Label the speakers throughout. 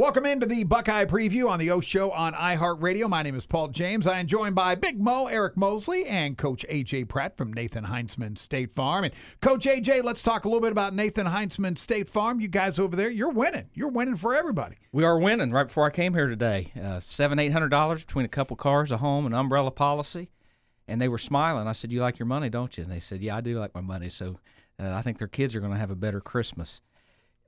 Speaker 1: Welcome into the Buckeye Preview on the O Show on iHeartRadio. My name is Paul James. I am joined by Big Mo, Eric Mosley, and Coach AJ Pratt from Nathan Heinzman State Farm. And Coach AJ, let's talk a little bit about Nathan Heinzman State Farm. You guys over there, you're winning. You're winning for everybody.
Speaker 2: We are winning. Right before I came here today, uh, seven, eight hundred dollars between a couple cars, a home, an umbrella policy, and they were smiling. I said, "You like your money, don't you?" And they said, "Yeah, I do like my money." So uh, I think their kids are going to have a better Christmas.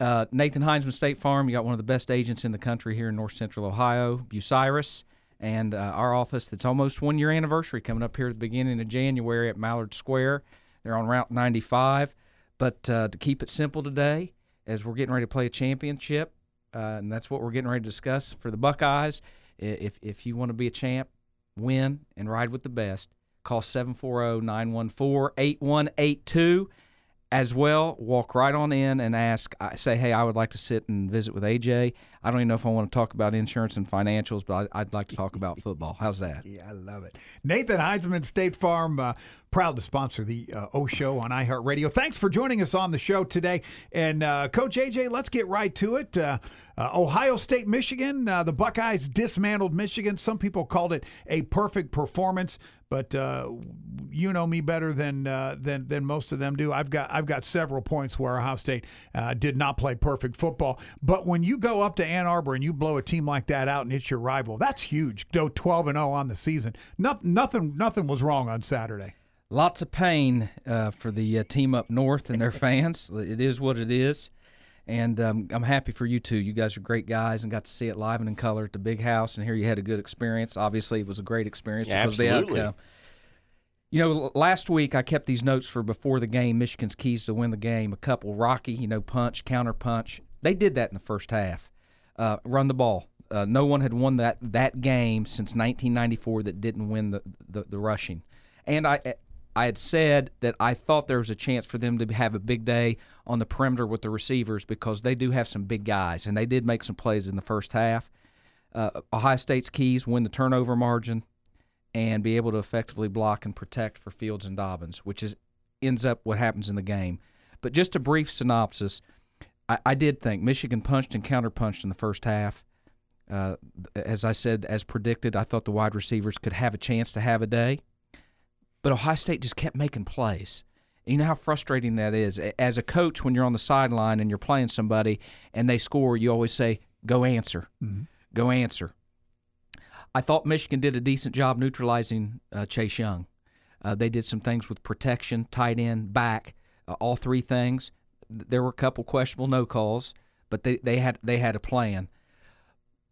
Speaker 2: Uh, Nathan Heinzman State Farm, you got one of the best agents in the country here in North Central Ohio, Bucyrus, and uh, our office that's almost one year anniversary coming up here at the beginning of January at Mallard Square. They're on Route 95. But uh, to keep it simple today, as we're getting ready to play a championship, uh, and that's what we're getting ready to discuss for the Buckeyes. If, if you want to be a champ, win, and ride with the best, call 740 914 8182 as well, walk right on in and ask. I say, hey, I would like to sit and visit with AJ. I don't even know if I want to talk about insurance and financials, but I, would like to talk about football. How's that?
Speaker 1: Yeah, I love it. Nathan Heinzman, State Farm, uh, proud to sponsor the uh, O Show on iHeartRadio. Thanks for joining us on the show today. And uh, Coach AJ, let's get right to it. Uh, uh, Ohio State, Michigan. Uh, the Buckeyes dismantled Michigan. Some people called it a perfect performance, but you know me better than than than most of them do. I've got I've got several points where Ohio State did not play perfect football. But when you go up to Ann Arbor and you blow a team like that out and it's your rival, that's huge. Go 12 and 0 on the season. Nothing nothing nothing was wrong on Saturday.
Speaker 2: Lots of pain uh, for the team up north and their fans. It is what it is. And um, I'm happy for you too. You guys are great guys and got to see it live and in color at the big house. And here you had a good experience. Obviously, it was a great experience
Speaker 3: yeah,
Speaker 2: because
Speaker 3: absolutely.
Speaker 2: the outcome. You know, last week I kept these notes for before the game, Michigan's keys to win the game. A couple rocky, you know, punch, counter punch. They did that in the first half. Uh, run the ball. Uh, no one had won that that game since 1994 that didn't win the, the, the rushing. And I I had said that I thought there was a chance for them to have a big day on the perimeter with the receivers because they do have some big guys, and they did make some plays in the first half. Uh, Ohio State's keys win the turnover margin and be able to effectively block and protect for Fields and Dobbins, which is ends up what happens in the game. But just a brief synopsis, I, I did think Michigan punched and counterpunched in the first half. Uh, as I said, as predicted, I thought the wide receivers could have a chance to have a day. But Ohio State just kept making plays. You know how frustrating that is. As a coach, when you're on the sideline and you're playing somebody and they score, you always say, "Go answer, mm-hmm. go answer." I thought Michigan did a decent job neutralizing uh, Chase Young. Uh, they did some things with protection, tight end, back, uh, all three things. There were a couple questionable no calls, but they, they had they had a plan.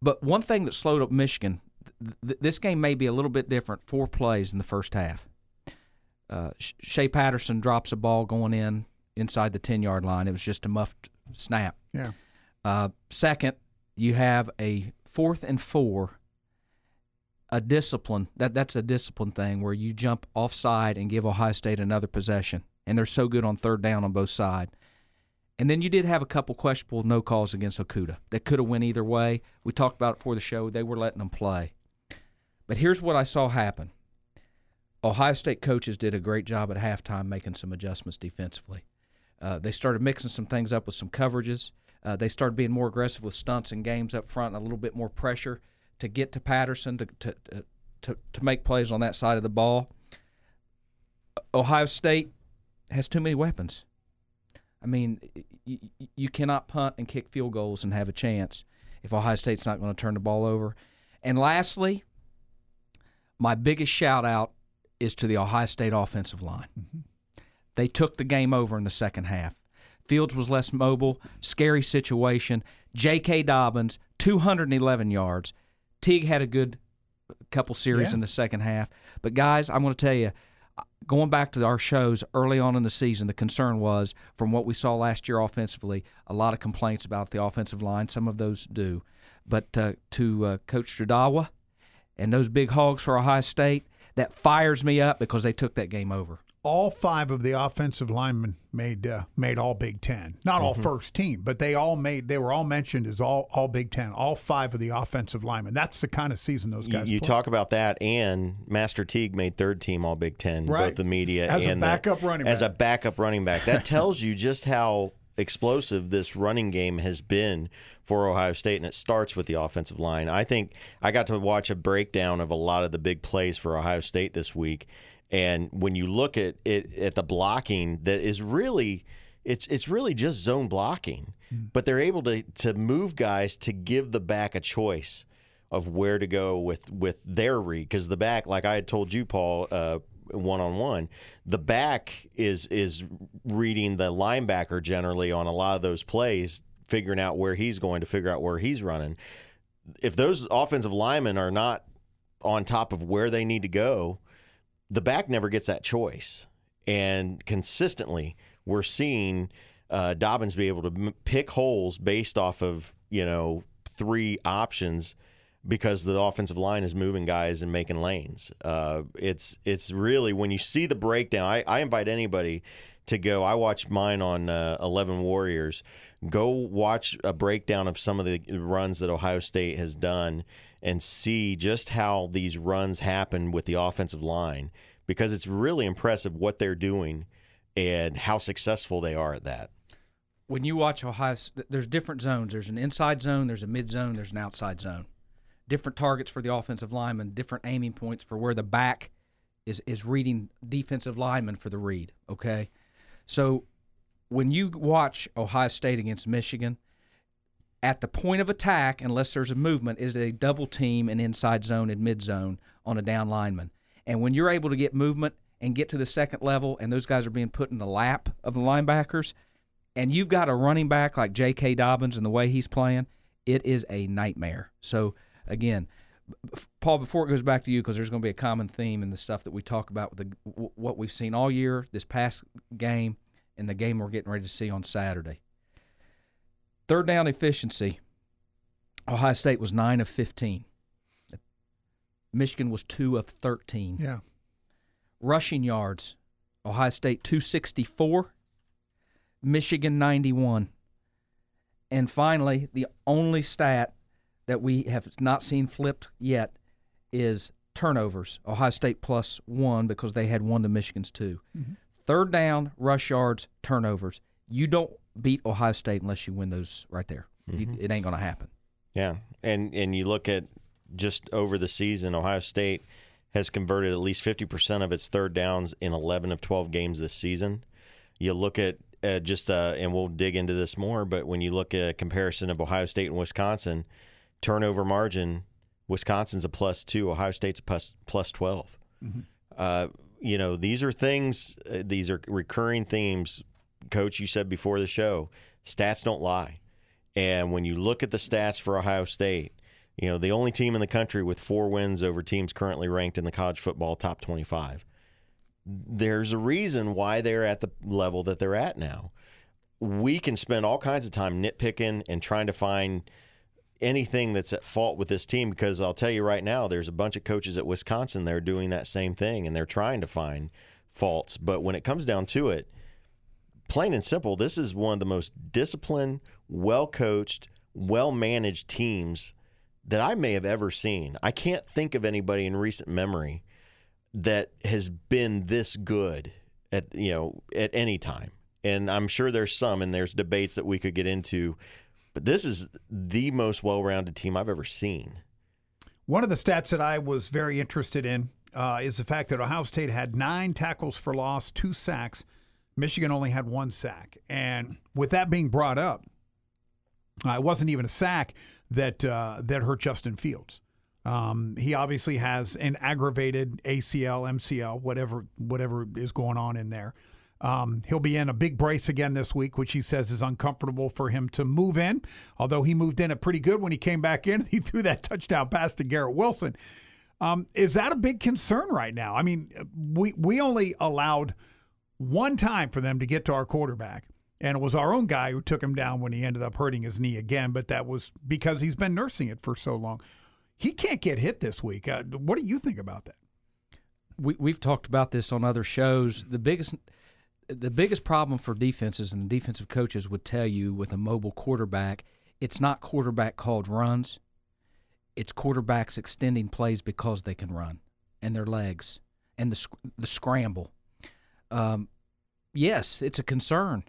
Speaker 2: But one thing that slowed up Michigan, th- this game may be a little bit different. Four plays in the first half uh, Shea Patterson drops a ball going in inside the 10 yard line. It was just a muffed snap.
Speaker 1: Yeah.
Speaker 2: Uh, second, you have a fourth and four, a discipline. That That's a discipline thing where you jump offside and give Ohio State another possession. And they're so good on third down on both sides. And then you did have a couple questionable no calls against Okudah that could have went either way. We talked about it before the show. They were letting them play. But here's what I saw happen. Ohio State coaches did a great job at halftime making some adjustments defensively. Uh, they started mixing some things up with some coverages. Uh, they started being more aggressive with stunts and games up front, and a little bit more pressure to get to Patterson to, to, to, to make plays on that side of the ball. Ohio State has too many weapons. I mean, you, you cannot punt and kick field goals and have a chance if Ohio State's not going to turn the ball over. And lastly, my biggest shout out is to the Ohio State offensive line. Mm-hmm. They took the game over in the second half. Fields was less mobile, scary situation. J.K. Dobbins, 211 yards. Teague had a good couple series yeah. in the second half. But, guys, I'm going to tell you, going back to our shows early on in the season, the concern was from what we saw last year offensively, a lot of complaints about the offensive line. Some of those do. But uh, to uh, Coach Studrawa and those big hogs for Ohio State, that fires me up because they took that game over
Speaker 1: all five of the offensive linemen made uh, made all Big Ten. Not mm-hmm. all first team, but they all made. They were all mentioned as all all Big Ten. All five of the offensive linemen. That's the kind of season those guys.
Speaker 3: You, you talk about that, and Master Teague made third team All Big Ten. Right. Both the media
Speaker 1: as
Speaker 3: and
Speaker 1: a backup
Speaker 3: the,
Speaker 1: running back.
Speaker 3: as a backup running back. That tells you just how explosive this running game has been for Ohio State, and it starts with the offensive line. I think I got to watch a breakdown of a lot of the big plays for Ohio State this week and when you look at it at the blocking, that is really it's it's really just zone blocking, mm. but they're able to to move guys to give the back a choice of where to go with with their read because the back, like I had told you, Paul. one on one, the back is is reading the linebacker generally on a lot of those plays, figuring out where he's going to figure out where he's running. If those offensive linemen are not on top of where they need to go, the back never gets that choice. And consistently, we're seeing uh, Dobbins be able to m- pick holes based off of, you know, three options because the offensive line is moving guys and making lanes. Uh, it's it's really when you see the breakdown. I, I invite anybody to go. I watched mine on uh, Eleven Warriors. Go watch a breakdown of some of the runs that Ohio State has done and see just how these runs happen with the offensive line because it's really impressive what they're doing and how successful they are at that.
Speaker 2: When you watch Ohio, there's different zones. There's an inside zone, there's a mid zone, there's an outside zone. Different targets for the offensive lineman, different aiming points for where the back is is reading defensive lineman for the read. Okay, so when you watch Ohio State against Michigan, at the point of attack, unless there's a movement, is a double team and inside zone and mid zone on a down lineman. And when you're able to get movement and get to the second level, and those guys are being put in the lap of the linebackers, and you've got a running back like J.K. Dobbins and the way he's playing, it is a nightmare. So again, Paul, before it goes back to you, because there's going to be a common theme in the stuff that we talk about the, what we've seen all year, this past game, and the game we're getting ready to see on Saturday. Third down efficiency. Ohio State was nine of fifteen. Michigan was two of thirteen.
Speaker 1: Yeah.
Speaker 2: Rushing yards. Ohio State two sixty four. Michigan ninety one. And finally, the only stat that we have not seen flipped yet is turnovers. Ohio State plus one because they had one to Michigan's 2 mm-hmm. Third down, rush yards, turnovers. You don't beat Ohio State unless you win those right there. Mm-hmm. You, it ain't going to happen.
Speaker 3: Yeah, and and you look at just over the season, Ohio State has converted at least 50% of its third downs in 11 of 12 games this season. You look at uh, just, uh, and we'll dig into this more, but when you look at a comparison of Ohio State and Wisconsin, turnover margin, Wisconsin's a plus two, Ohio State's a plus, plus 12. Mm-hmm. Uh, you know, these are things, uh, these are recurring themes. Coach, you said before the show, stats don't lie. And when you look at the stats for Ohio State, you know, the only team in the country with four wins over teams currently ranked in the college football top 25. There's a reason why they're at the level that they're at now. We can spend all kinds of time nitpicking and trying to find anything that's at fault with this team because I'll tell you right now, there's a bunch of coaches at Wisconsin They're doing that same thing and they're trying to find faults. But when it comes down to it, plain and simple, this is one of the most disciplined, well coached, well managed teams that I may have ever seen. I can't think of anybody in recent memory that has been this good at you know at any time. And I'm sure there's some and there's debates that we could get into, but this is the most well-rounded team I've ever seen.
Speaker 1: One of the stats that I was very interested in uh, is the fact that Ohio State had nine tackles for loss, two sacks. Michigan only had one sack, and with that being brought up, uh, it wasn't even a sack that uh, that hurt Justin Fields. Um, he obviously has an aggravated ACL, MCL, whatever whatever is going on in there. Um, he'll be in a big brace again this week, which he says is uncomfortable for him to move in. Although he moved in it pretty good when he came back in, he threw that touchdown pass to Garrett Wilson. Um, is that a big concern right now? I mean, we we only allowed one time for them to get to our quarterback, and it was our own guy who took him down when he ended up hurting his knee again. But that was because he's been nursing it for so long. He can't get hit this week. Uh, what do you think about that?
Speaker 2: We we've talked about this on other shows. The biggest the biggest problem for defenses and the defensive coaches would tell you with a mobile quarterback, it's not quarterback called runs. It's quarterbacks extending plays because they can run and their legs and the the scramble. Um, yes, it's a concern.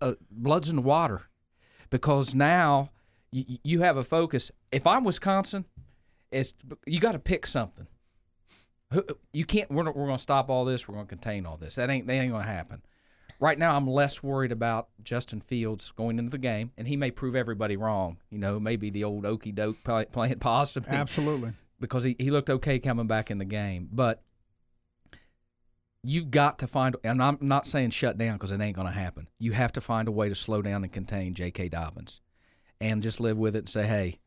Speaker 2: Uh, blood's in the water because now you, you have a focus. If I'm Wisconsin, it's you got to pick something. You can't. We're, we're going to stop all this. We're going to contain all this. That ain't that ain't going to happen. Right now, I'm less worried about Justin Fields going into the game, and he may prove everybody wrong. You know, maybe the old okey doke playing possum.
Speaker 1: Absolutely.
Speaker 2: Because he, he looked okay coming back in the game. But you've got to find, and I'm not saying shut down because it ain't going to happen. You have to find a way to slow down and contain J.K. Dobbins and just live with it and say, hey,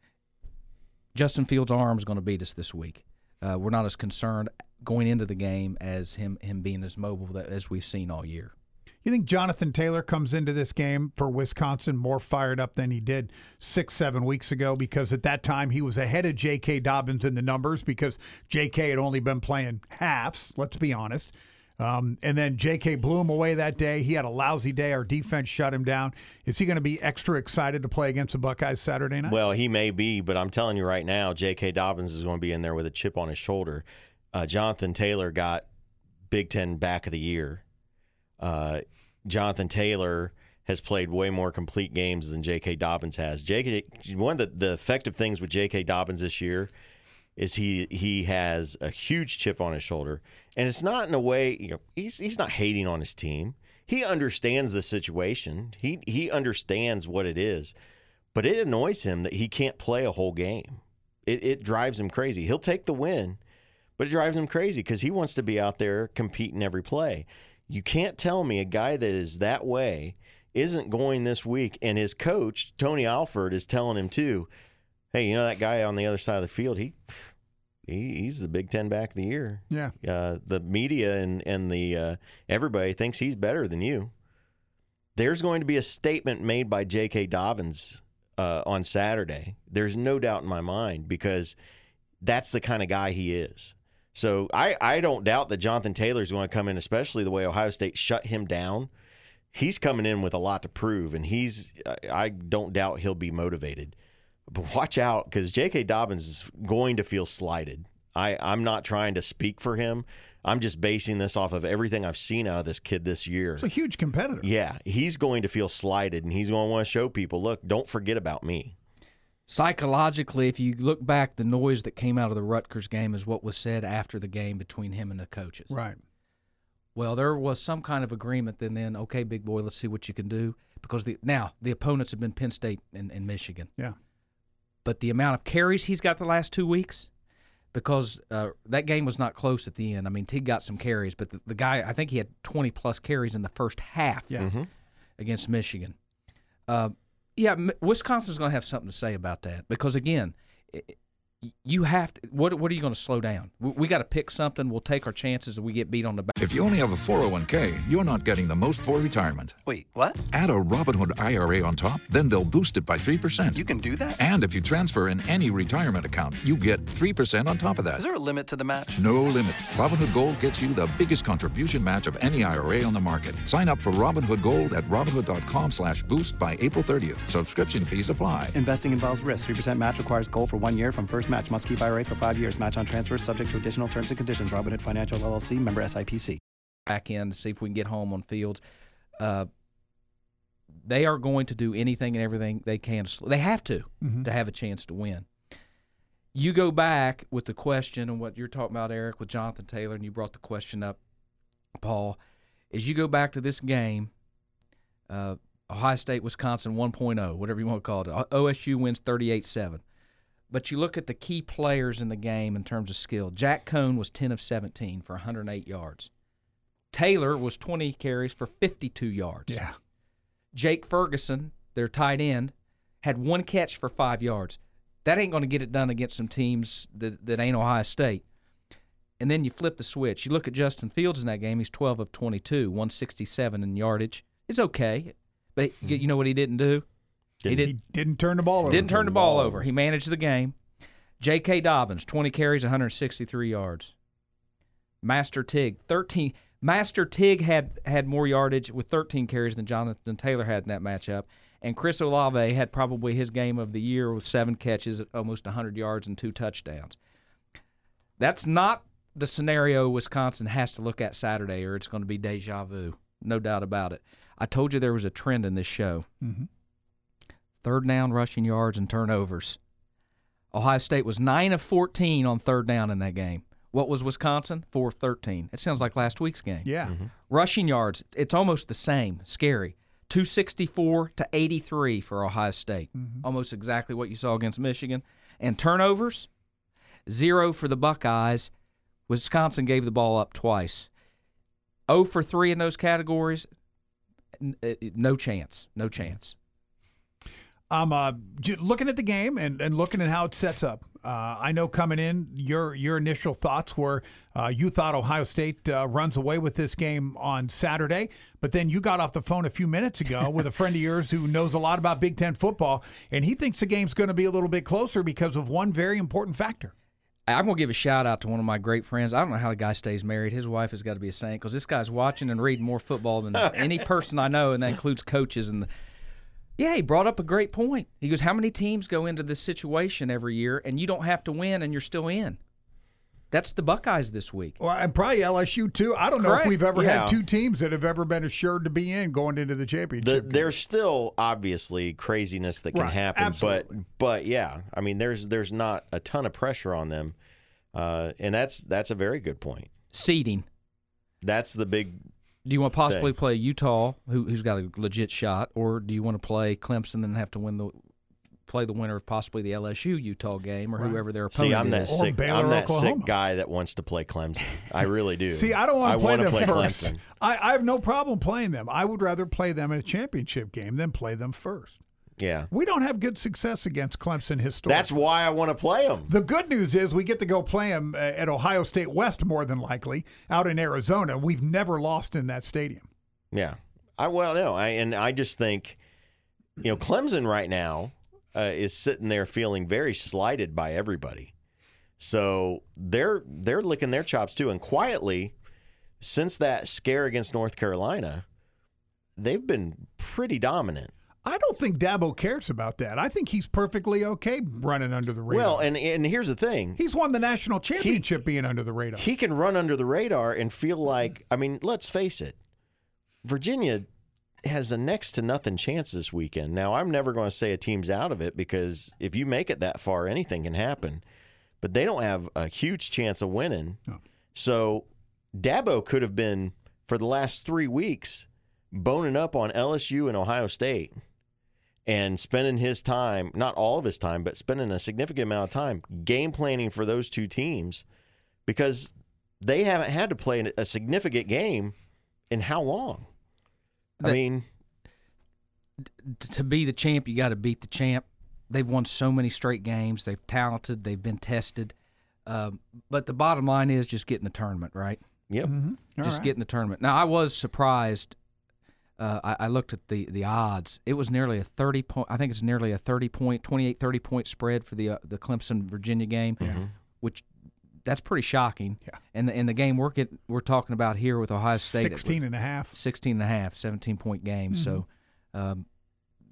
Speaker 2: Justin Fields' arm is going to beat us this week. Uh, we're not as concerned going into the game as him him being as mobile that, as we've seen all year.
Speaker 1: You think Jonathan Taylor comes into this game for Wisconsin more fired up than he did six, seven weeks ago? Because at that time he was ahead of J.K. Dobbins in the numbers because J.K. had only been playing halves, let's be honest. Um, and then J.K. blew him away that day. He had a lousy day. Our defense shut him down. Is he going to be extra excited to play against the Buckeyes Saturday night?
Speaker 3: Well, he may be, but I'm telling you right now, J.K. Dobbins is going to be in there with a chip on his shoulder. Uh, Jonathan Taylor got Big Ten Back of the Year. Uh, Jonathan Taylor has played way more complete games than J.K. Dobbins has. J.K. One of the, the effective things with J.K. Dobbins this year is he he has a huge chip on his shoulder, and it's not in a way you know he's he's not hating on his team. He understands the situation. He he understands what it is, but it annoys him that he can't play a whole game. It it drives him crazy. He'll take the win, but it drives him crazy because he wants to be out there competing every play. You can't tell me a guy that is that way isn't going this week, and his coach Tony Alford is telling him too hey, you know that guy on the other side of the field? He, he he's the Big Ten back of the year.
Speaker 1: Yeah.
Speaker 3: Uh, the media and and the uh, everybody thinks he's better than you. There's going to be a statement made by J.K. Dobbins uh, on Saturday. There's no doubt in my mind because that's the kind of guy he is. So I, I don't doubt that Jonathan Taylor is going to come in, especially the way Ohio State shut him down. He's coming in with a lot to prove, and he's I don't doubt he'll be motivated. But watch out because J.K. Dobbins is going to feel slighted. I, I'm not trying to speak for him. I'm just basing this off of everything I've seen out of this kid this year.
Speaker 1: It's a huge competitor.
Speaker 3: Yeah, he's going to feel slighted and he's going to want to show people, look, don't forget about me.
Speaker 2: Psychologically, if you look back, the noise that came out of the Rutgers game is what was said after the game between him and the coaches.
Speaker 1: Right.
Speaker 2: Well, there was some kind of agreement. Then, then, okay, big boy, let's see what you can do. Because the now the opponents have been Penn State and, and Michigan.
Speaker 1: Yeah
Speaker 2: but the amount of carries he's got the last two weeks, because uh, that game was not close at the end. I mean, Teague got some carries, but the, the, guy, I think he had 20 plus carries in the first half
Speaker 1: yeah. mm-hmm.
Speaker 2: against Michigan. Uh, yeah, Wisconsin's going to have something to say about that because, again, it, you have to. What What are you going to slow down? We, we got to pick something. We'll take our chances if we get beat on the back.
Speaker 4: If you only have a 401k, you're not getting the most for retirement.
Speaker 5: Wait, what?
Speaker 4: Add a Robinhood IRA on top, then they'll boost it by 3%.
Speaker 5: You can do that?
Speaker 4: And if you transfer in any retirement account, you get 3% on top of that.
Speaker 5: Is there a limit to the match?
Speaker 4: No limit. Robinhood Gold gets you the biggest contribution match of any IRA on the market. Sign up for Robinhood Gold at Robinhood.com slash boost by April 30th. Subscription fees apply.
Speaker 5: Investing involves risk. 3% match requires gold for one year from first match. Must keep IRA for five years. Match on transfers subject to additional terms and conditions. Robinhood Financial LLC member SIPC.
Speaker 2: Back in to see if we can get home on fields. Uh, they are going to do anything and everything they can. They have to mm-hmm. to have a chance to win. You go back with the question and what you're talking about, Eric, with Jonathan Taylor, and you brought the question up, Paul. As you go back to this game, uh, Ohio State, Wisconsin 1.0, whatever you want to call it. OSU wins 38 7 but you look at the key players in the game in terms of skill. Jack Coan was 10 of 17 for 108 yards. Taylor was 20 carries for 52 yards.
Speaker 1: Yeah.
Speaker 2: Jake Ferguson, their tight end, had one catch for five yards. That ain't going to get it done against some teams that, that ain't Ohio State. And then you flip the switch. You look at Justin Fields in that game. He's 12 of 22, 167 in yardage. It's okay, but he- you know what he didn't do? He did
Speaker 1: He didn't turn the ball over.
Speaker 2: didn't turn the ball over. He managed the game. J.K. Dobbins, 20 carries, 163 yards. Master Teague, 13. Master Teague had had more yardage with 13 carries than Jonathan Taylor had in that matchup. And Chris Olave had probably his game of the year with seven catches, almost 100 yards, and two touchdowns. That's not the scenario Wisconsin has to look at Saturday, or it's going to be deja vu. No doubt about it. I told you there was a trend in this show mm-hmm. Third down rushing yards and turnovers. Ohio State was 9 of 14 on third down in that game. What was Wisconsin? 4 of 13. It sounds like last week's game.
Speaker 1: Yeah. Mm-hmm.
Speaker 2: Rushing yards, it's almost the same. Scary. 264 to 83 for Ohio State. Mm-hmm. Almost exactly what you saw against Michigan. And turnovers, zero for the Buckeyes. Wisconsin gave the ball up twice. 0 for 3 in those categories. N- uh, No chance. No mm-hmm. chance.
Speaker 1: I'm uh, looking at the game and, and looking at how it sets up. Uh, I know coming in, your your initial thoughts were uh, you thought Ohio State uh, runs away with this game on Saturday, but then you got off the phone a few minutes ago with a friend of yours who knows a lot about Big Ten football, and he thinks the game's going to be a little bit closer because of one very important factor.
Speaker 2: I'm gonna give a shout out to one of my great friends. I don't know how the guy stays married. His wife has got to be a saint because this guy's watching and reading more football than any person I know, and that includes coaches. And the, yeah, he brought up a great point. He goes, "How many teams go into this situation every year, and you don't have to win, and you're still in?" That's the Buckeyes this week.
Speaker 1: Well, and probably LSU too. I don't know if we've ever
Speaker 3: Yeah.
Speaker 1: had two teams that have ever been assured to be in going into the
Speaker 3: The,
Speaker 1: championship. game.
Speaker 3: there's still obviously craziness that can
Speaker 1: Right,
Speaker 3: happen,
Speaker 1: absolutely.
Speaker 3: but but yeah, I mean there's there's not a ton of pressure on them, uh, and that's that's a very good point.
Speaker 2: Seeding.
Speaker 3: That's the big
Speaker 2: Do you want to possibly
Speaker 3: Thing.
Speaker 2: play Utah, who, who's got a legit shot, or do you want to play Clemson and then have to win the play the winner of possibly the LSU Utah game or whoever their opponent
Speaker 3: see. I'm that
Speaker 2: is?
Speaker 1: Or
Speaker 3: sick.
Speaker 1: Baylor,
Speaker 3: I'm that
Speaker 1: Oklahoma.
Speaker 3: sick guy that wants to play Clemson. I really do.
Speaker 1: See, I don't want to play them
Speaker 3: play
Speaker 1: first.
Speaker 3: Clemson.
Speaker 1: I, I have no problem playing them. I would rather play them in a championship game than play them first.
Speaker 3: Yeah,
Speaker 1: We don't have good success against Clemson historically.
Speaker 3: that's why I want to play them.
Speaker 1: the good news is we get to go play them at Ohio State West more than likely out in Arizona. We've never lost in that stadium.
Speaker 3: Yeah. I well no, I and I just think you know Clemson right now uh, is sitting there feeling very slighted by everybody. So they're they're licking their chops too and quietly since that scare against North Carolina, they've been pretty dominant.
Speaker 1: I don't think Dabo cares about that. I think he's perfectly okay running under the radar.
Speaker 3: Well, and and here's the thing.
Speaker 1: he's won the national championship being under the radar.
Speaker 3: He can run under the radar and feel like, I mean, let's face it, Virginia has a next to nothing chance this weekend. Now, I'm never going to say a team's out of it because if you make it that far, anything can happen. But they don't have a huge chance of winning.
Speaker 1: No.
Speaker 3: So Dabo could have been, for the last three weeks, boning up on LSU and Ohio State and spending his time, not all of his time, but spending a significant amount of time game planning for those two teams because they haven't had to play a significant game in how long? I
Speaker 2: That-
Speaker 3: mean,
Speaker 2: to be the champ, you got to beat the champ. They've won so many straight games. They've talented. They've been tested. Um, but the bottom line is just getting the tournament right.
Speaker 3: yep.
Speaker 1: All
Speaker 2: just
Speaker 1: right.
Speaker 2: getting the tournament. Now I was surprised. Uh, I, I looked at the the odds. It was nearly a thirty point. I think it's nearly a thirty point, 28, 30 point spread for the uh, the Clemson Virginia game, which that's pretty shocking.
Speaker 1: Yeah.
Speaker 2: And the, and the game we're get, we're talking about here with Ohio State, it was
Speaker 1: 16 and a half.
Speaker 2: 16 and a half, 17 point game. So,
Speaker 1: Mm-hmm.
Speaker 2: um,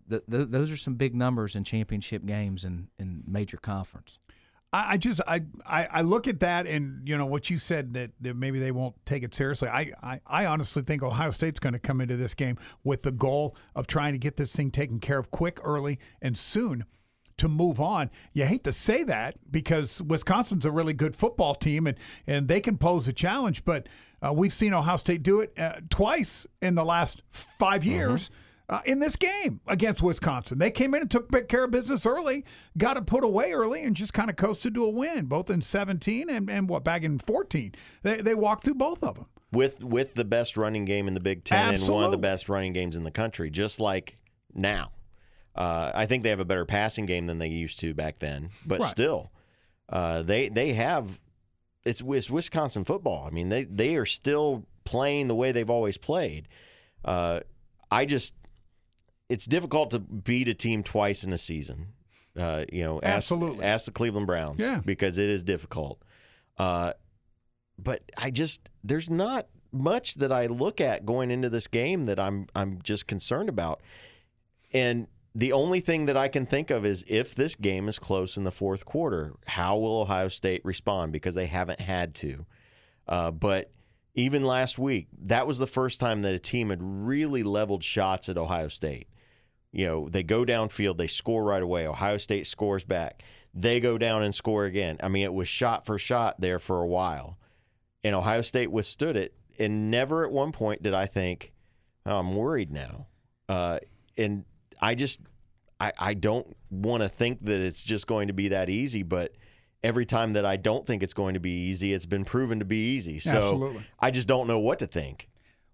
Speaker 2: th- th- those are some big numbers in championship games and in major conference.
Speaker 1: I, I just I, I I look at that and you know what you said that, that maybe they won't take it seriously. I, I, I honestly think Ohio State's going to come into this game with the goal of trying to get this thing taken care of quick, early, and soon to move on. You hate to say that because Wisconsin's a really good football team and and they can pose a challenge, but uh, we've seen Ohio State do it uh, twice in the last 5 years uh, in this game against Wisconsin. They came in and took big care of business early, got it put away early, and just kind of coasted to a win, both in 17 and, and what, back in 14. They, they walked through both of them.
Speaker 3: With with the best running game in the Big Ten and one of the best running games in the country, just like now. Uh, I think they have a better passing game than they used to back then, but
Speaker 1: Right.
Speaker 3: still, uh, they they have it's, it's Wisconsin football. I mean, they they are still playing the way they've always played. Uh, I just it's difficult to beat a team twice in a season. Uh, you know, ask,
Speaker 1: Absolutely.
Speaker 3: ask the Cleveland Browns
Speaker 1: Yeah.
Speaker 3: because it is difficult. Uh, but I just there's not much that I look at going into this game that I'm I'm just concerned about. And the only thing that I can think of is if this game is close in the fourth quarter, how will Ohio State respond? Because they haven't had to. Uh, but even last week, that was the first time that a team had really leveled shots at Ohio State. You know, they go downfield, they score right away. Ohio State scores back. They go down and score again. I mean, it was shot for shot there for a while. And Ohio State withstood it. And never at one point did I think, oh, I'm worried now. Uh, and I just, I, I don't want to think that it's just going to be that easy, but every time that I don't think it's going to be easy, it's been proven to be easy. So
Speaker 1: Absolutely.
Speaker 3: I just don't know what to think.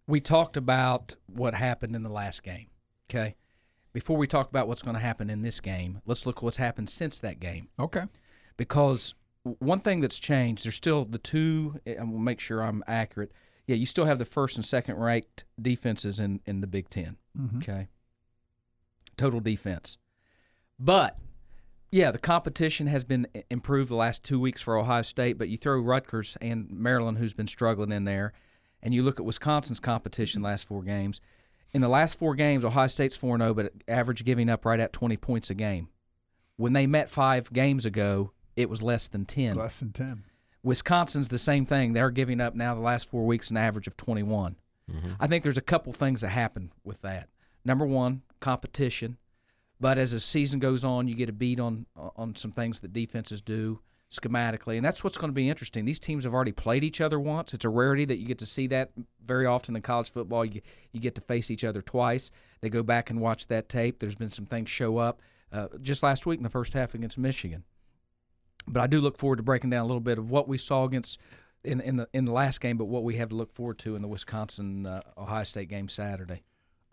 Speaker 2: we talked about what happened in the last game. Okay. Before we talk about what's going to happen in this game, let's look what's happened since that game.
Speaker 1: Okay.
Speaker 2: Because one thing that's changed, there's still the two, eh, I'm going to make sure I'm accurate. Yeah, you still have the first and second ranked defenses in, in the Big 10 mm-hmm. Okay. Total defense. But yeah, the competition has been improved the last two weeks for Ohio State, but you throw Rutgers and Maryland, who's been struggling in there, and you look at Wisconsin's competition last four games. In the last four games, Ohio State's 4 0, but average giving up right at 20 points a game. When they met five games ago, it was less than 10.
Speaker 1: Less than 10.
Speaker 2: Wisconsin's the same thing. They're giving up now the last four weeks an average of 21. Mm-hmm. I think there's a couple things that happen with that. Number one, competition. But as the season goes on, you get a beat on on some things that defenses do schematically, and that's what's going to be interesting. These teams have already played each other once. It's a rarity that you get to see that very often in college football. You you get to face each other twice. They go back and watch that tape. There's been some things show up uh, just last week in the first half against Michigan but I do look forward to breaking down a little bit of what we saw against in in the in the last game, but what we have to look forward to in the Wisconsin uh, Ohio State game Saturday.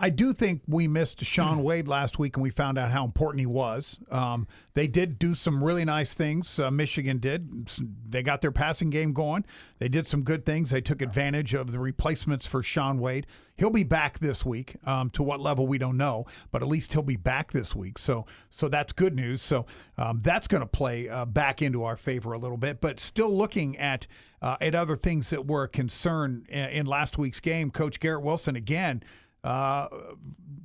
Speaker 1: I do think we missed Shaun Wade last week, and we found out how important he was. Um, they did do some really nice things. Uh, Michigan did. They got their passing game going. They did some good things. They took advantage of the replacements for Shaun Wade. He'll be back this week. Um, to what level we don't know, but at least he'll be back this week. So, so that's good news. So um, that's going to play uh, back into our favor a little bit. But still looking at uh, at other things that were a concern in, in last week's game. Coach Garrett Wilson again uh,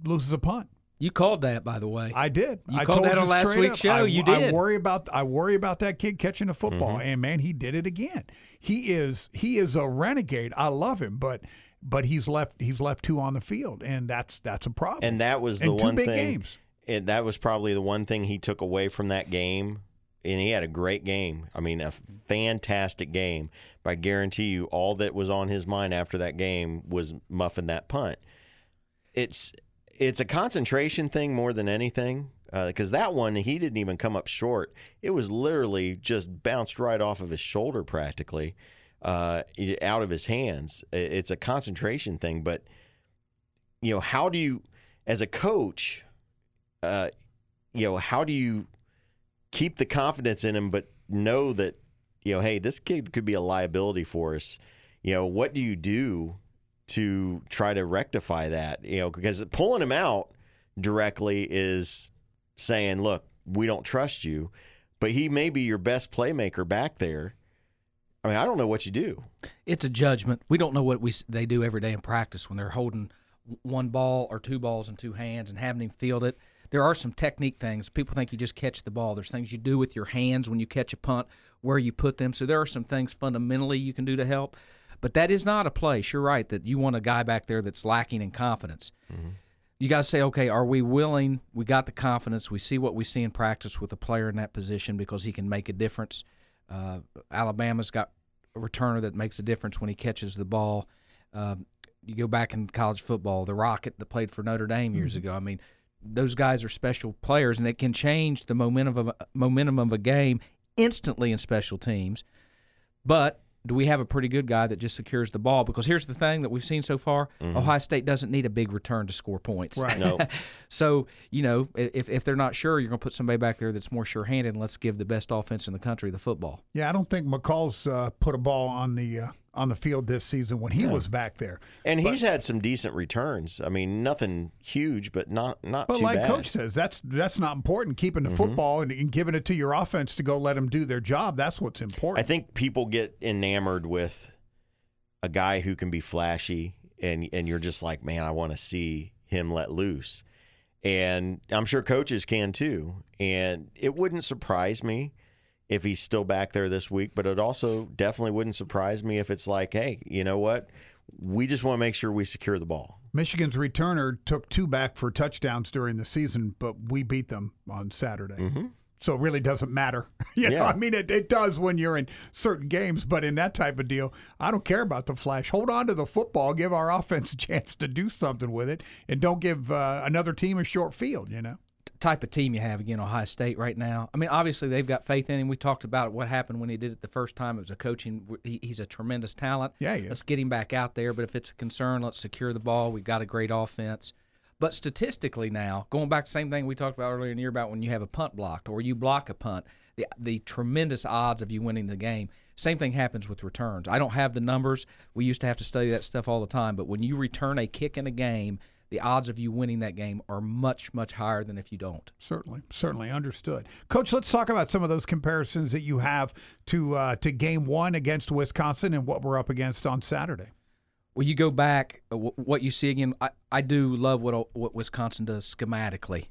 Speaker 1: loses a punt.
Speaker 2: You called that, by the way.
Speaker 1: I did.
Speaker 2: You
Speaker 1: I
Speaker 2: called
Speaker 1: told
Speaker 2: that
Speaker 1: you
Speaker 2: on last
Speaker 1: straight
Speaker 2: week's
Speaker 1: up.
Speaker 2: show.
Speaker 1: I,
Speaker 2: You
Speaker 1: I worry about I worry about that kid catching a football,
Speaker 3: Mm-hmm.
Speaker 1: and man, he did it again. He is he is a renegade. I love him, but but he's left he's left two on the field, and that's that's a problem.
Speaker 3: And that was the
Speaker 1: And two
Speaker 3: one
Speaker 1: big
Speaker 3: thing.
Speaker 1: games.
Speaker 3: And that was probably the one thing he took away from that game. And he had a great game. I mean, a fantastic game. But I guarantee you, all that was on his mind after that game was muffing that punt. It's it's a concentration thing more than anything. Because that one, he didn't even come up short. It was literally just bounced right off of his shoulder, practically, uh, out of his hands. It's a concentration thing. But you know, how do you, as a coach, uh, you know, how do you keep the confidence in him, but know that, you know, hey, this kid could be a liability for us. You know, what do you do to try to rectify that? You know, because pulling him out directly is saying, look, we don't trust you, but he may be your best playmaker back there. I mean, I don't know what you do.
Speaker 2: it's a judgment. We don't know what we they do every day in practice when they're holding one ball or two balls in two hands and having him field it. There are some technique things. People think you just catch the ball. There's things you do with your hands when you catch a punt, where you put them. So there are some things fundamentally you can do to help. But that is not a place. You're right that you want a guy back there that's lacking in confidence. You got to say, okay, are we willing? We got the confidence. We see what we see in practice with a player in that position because he can make a difference. Uh, Alabama's got a returner that makes a difference when he catches the ball. Um, you go back in college football, the Rocket that played for Notre Dame years ago. I mean, those guys are special players, and it can change the momentum of a, momentum of a game instantly in special teams. But do we have a pretty good guy that just secures the ball? Because here's the thing that we've seen so far: Ohio State doesn't need a big return to score points.
Speaker 1: Right.
Speaker 3: No.
Speaker 2: so you know, if if they're not sure, you're going to put somebody back there that's more sure-handed, and let's give the best offense in the country the football.
Speaker 1: Yeah, I don't think McCall's uh, put a ball on the uh, on the field this season when he was back there.
Speaker 3: And he's had some decent returns. I mean, nothing huge, but not not
Speaker 1: But
Speaker 3: too
Speaker 1: like
Speaker 3: bad.
Speaker 1: Coach says, that's that's not important. Keeping the mm-hmm. football and, and giving it to your offense to go let them do their job. That's what's important.
Speaker 3: I think people get enamored with a guy who can be flashy, and and you're just like, man, I want to see him let loose. And I'm sure coaches can too. And it wouldn't surprise me if he's still back there this week, but it also definitely wouldn't surprise me if it's like, hey, you know what? We just want to make sure we secure the ball.
Speaker 1: Michigan's returner took two back for touchdowns during the season, but we beat them on Saturday. So it really doesn't matter. you know,
Speaker 3: Yeah.
Speaker 1: I mean, it, it does when you're in certain games, but in that type of deal, I don't care about the flash. Hold on to the football, give our offense a chance to do something with it, and don't give uh, another team a short field, you know?
Speaker 2: Type of team you have again Ohio State right now. I mean, obviously they've got faith in him. We talked about what happened when he did it the first time. It was a coaching. he- He's a tremendous talent.
Speaker 1: Yeah.
Speaker 2: Let's get him back out there. But if it's a concern, let's secure the ball. We've got a great offense. But statistically now, going back to the same thing we talked about earlier in the year about when you have a punt blocked or you block a punt, the the tremendous odds of you winning the game. Same thing happens with returns. I don't have the numbers. We used to have to study that stuff all the time. But when you return a kick in a game, the odds of you winning that game are much, much higher than if you don't.
Speaker 1: Certainly, certainly understood. Coach, let's talk about some of those comparisons that you have to uh, to game one against Wisconsin and what we're up against on Saturday.
Speaker 2: Well, you go back, uh, what you see again. I, I do love what what Wisconsin does schematically,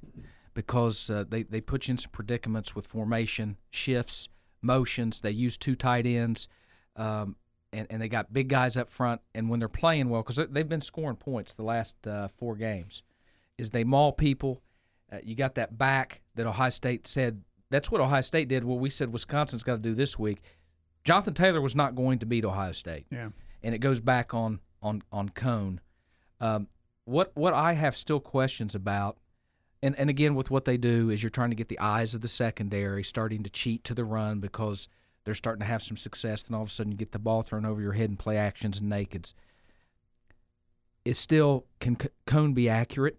Speaker 2: because uh, they they put you in some predicaments with formation shifts, motions. They use two tight ends, um, and and they got big guys up front. And when they're playing well, because they've been scoring points the last uh, four games, is they maul people. Uh, you got that back that Ohio State said. That's what Ohio State did. Well, we said Wisconsin's got to do this week. Jonathan Taylor was not going to beat Ohio State
Speaker 1: Yeah.
Speaker 2: and it goes back on on on Coan. Um, what what I have still questions about, and and again with what they do is you're trying to get the eyes of the secondary starting to cheat to the run because they're starting to have some success. Then all of a sudden you get the ball thrown over your head and play actions and nakeds. Is still can Coan be accurate?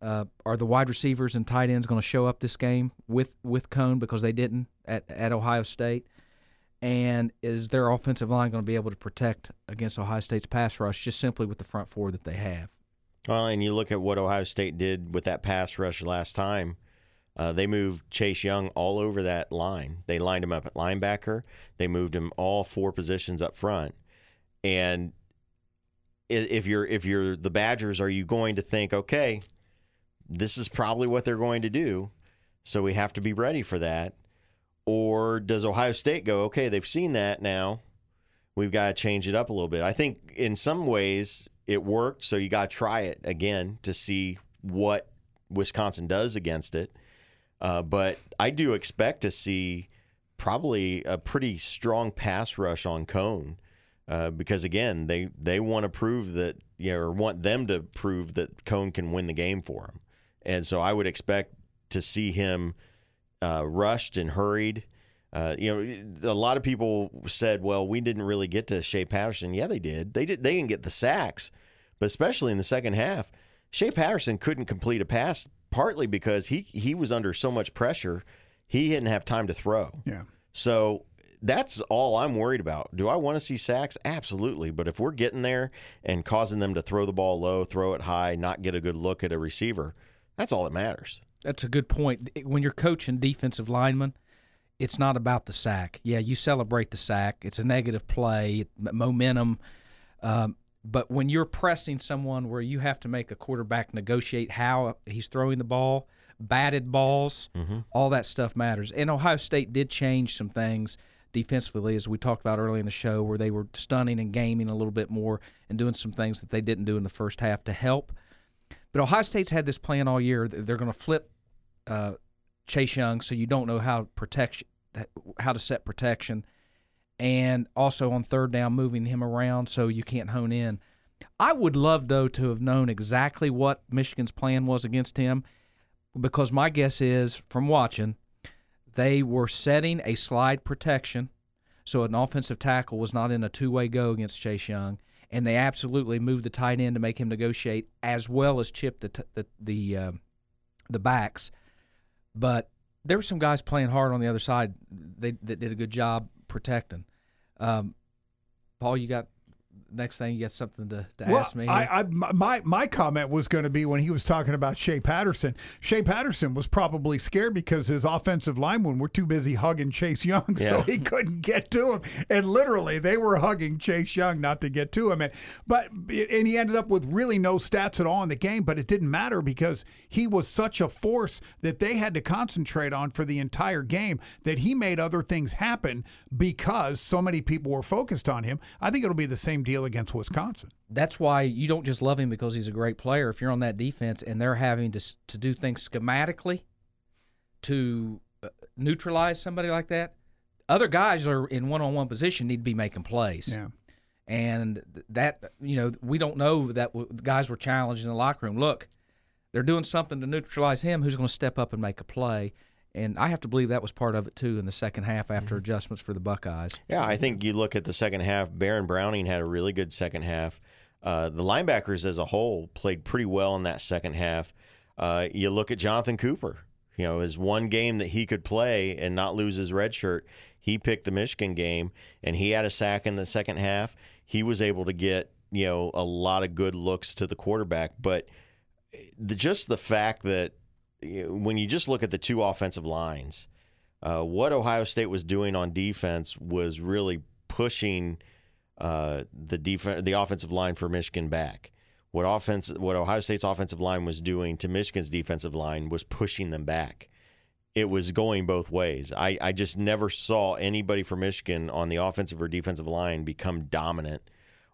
Speaker 2: Uh, are the wide receivers and tight ends going to show up this game with with Coan because they didn't at, at Ohio State? And is their offensive line going to be able to protect against Ohio State's pass rush just simply with the front four that they have?
Speaker 3: Well, and you look at what Ohio State did with that pass rush last time. Uh, they moved Chase Young all over that line. They lined him up at linebacker. They moved him all four positions up front. And if you're if you're the Badgers, are you going to think, okay, this is probably what they're going to do, so we have to be ready for that? Or does Ohio State go, okay, they've seen that now, we've got to change it up a little bit? I think in some ways it worked, so you got to try it again to see what Wisconsin does against it. Uh, but I do expect to see probably a pretty strong pass rush on Coan. Uh, because again, they, they want to prove that, you know, or want them to prove that Coan can win the game for them. And so I would expect to see him uh, rushed and hurried. Uh, you know, a lot of people said, "Well, we didn't really get to Shea Patterson." Yeah, they did. They did. They didn't get the sacks, but especially in the second half, Shea Patterson couldn't complete a pass partly because he he was under so much pressure, he didn't have time to throw.
Speaker 1: Yeah.
Speaker 3: So that's all I'm worried about. Do I want to see sacks? Absolutely. But if we're getting there and causing them to throw the ball low, throw it high, not get a good look at a receiver, that's all that matters.
Speaker 2: That's a good point. When you're coaching defensive linemen, it's not about the sack. Yeah, you celebrate the sack. It's a negative play, momentum. Um, but when you're pressing someone where you have to make a quarterback negotiate how he's throwing the ball, batted balls, all that stuff matters. And Ohio State did change some things defensively, as we talked about early in the show, where they were stunning and gaming a little bit more and doing some things that they didn't do in the first half to help. But Ohio State's had this plan all year. They're going to flip uh, Chase Young, so you don't know how protection, how to set protection, and also on third down, moving him around so you can't hone in. I would love though to have known exactly what Michigan's plan was against him, because my guess is from watching, they were setting a slide protection so an offensive tackle was not in a two way go against Chase Young, and they absolutely moved the tight end to make him negotiate as well as chip the t- the the, uh, the backs. But there were some guys playing hard on the other side. They that did a good job protecting. Um, Paul, you got next thing you get something to, to
Speaker 1: well,
Speaker 2: ask me?
Speaker 1: I, I, my my comment was going to be when he was talking about Shea Patterson. Shea Patterson was probably scared because his offensive linemen were too busy hugging Chase Young, so he couldn't get to him. And literally, they were hugging Chase Young not to get to him. And but and he ended up with really no stats at all in the game. But it didn't matter because he was such a force that they had to concentrate on for the entire game. That he made other things happen because so many people were focused on him. I think it'll be the same deal against Wisconsin.
Speaker 2: that's why you don't just love him because he's a great player. If you're on that defense and they're having to to do things schematically to uh, neutralize somebody like that, other guys are in one-on-one position need to be making plays.
Speaker 1: Yeah.
Speaker 2: And that you know we don't know that guys were challenged in the locker room. Look, they're doing something to neutralize him. Who's going to step up and make a play? And I have to believe that was part of it too in the second half after adjustments for the Buckeyes.
Speaker 3: Yeah, I think you look at the second half. Baron Browning had a really good second half. Uh, the linebackers as a whole played pretty well in that second half. Uh, you look at Jonathan Cooper. You know, his one game that he could play and not lose his red shirt. He picked the Michigan game, and he had a sack in the second half. He was able to get you know a lot of good looks to the quarterback, but the, just the fact that when you just look at the two offensive lines, uh, what Ohio State was doing on defense was really pushing uh, the defense, the offensive line for Michigan back. What offense, what Ohio State's offensive line was doing to Michigan's defensive line was pushing them back. It was going both ways. I, I just never saw anybody from Michigan on the offensive or defensive line become dominant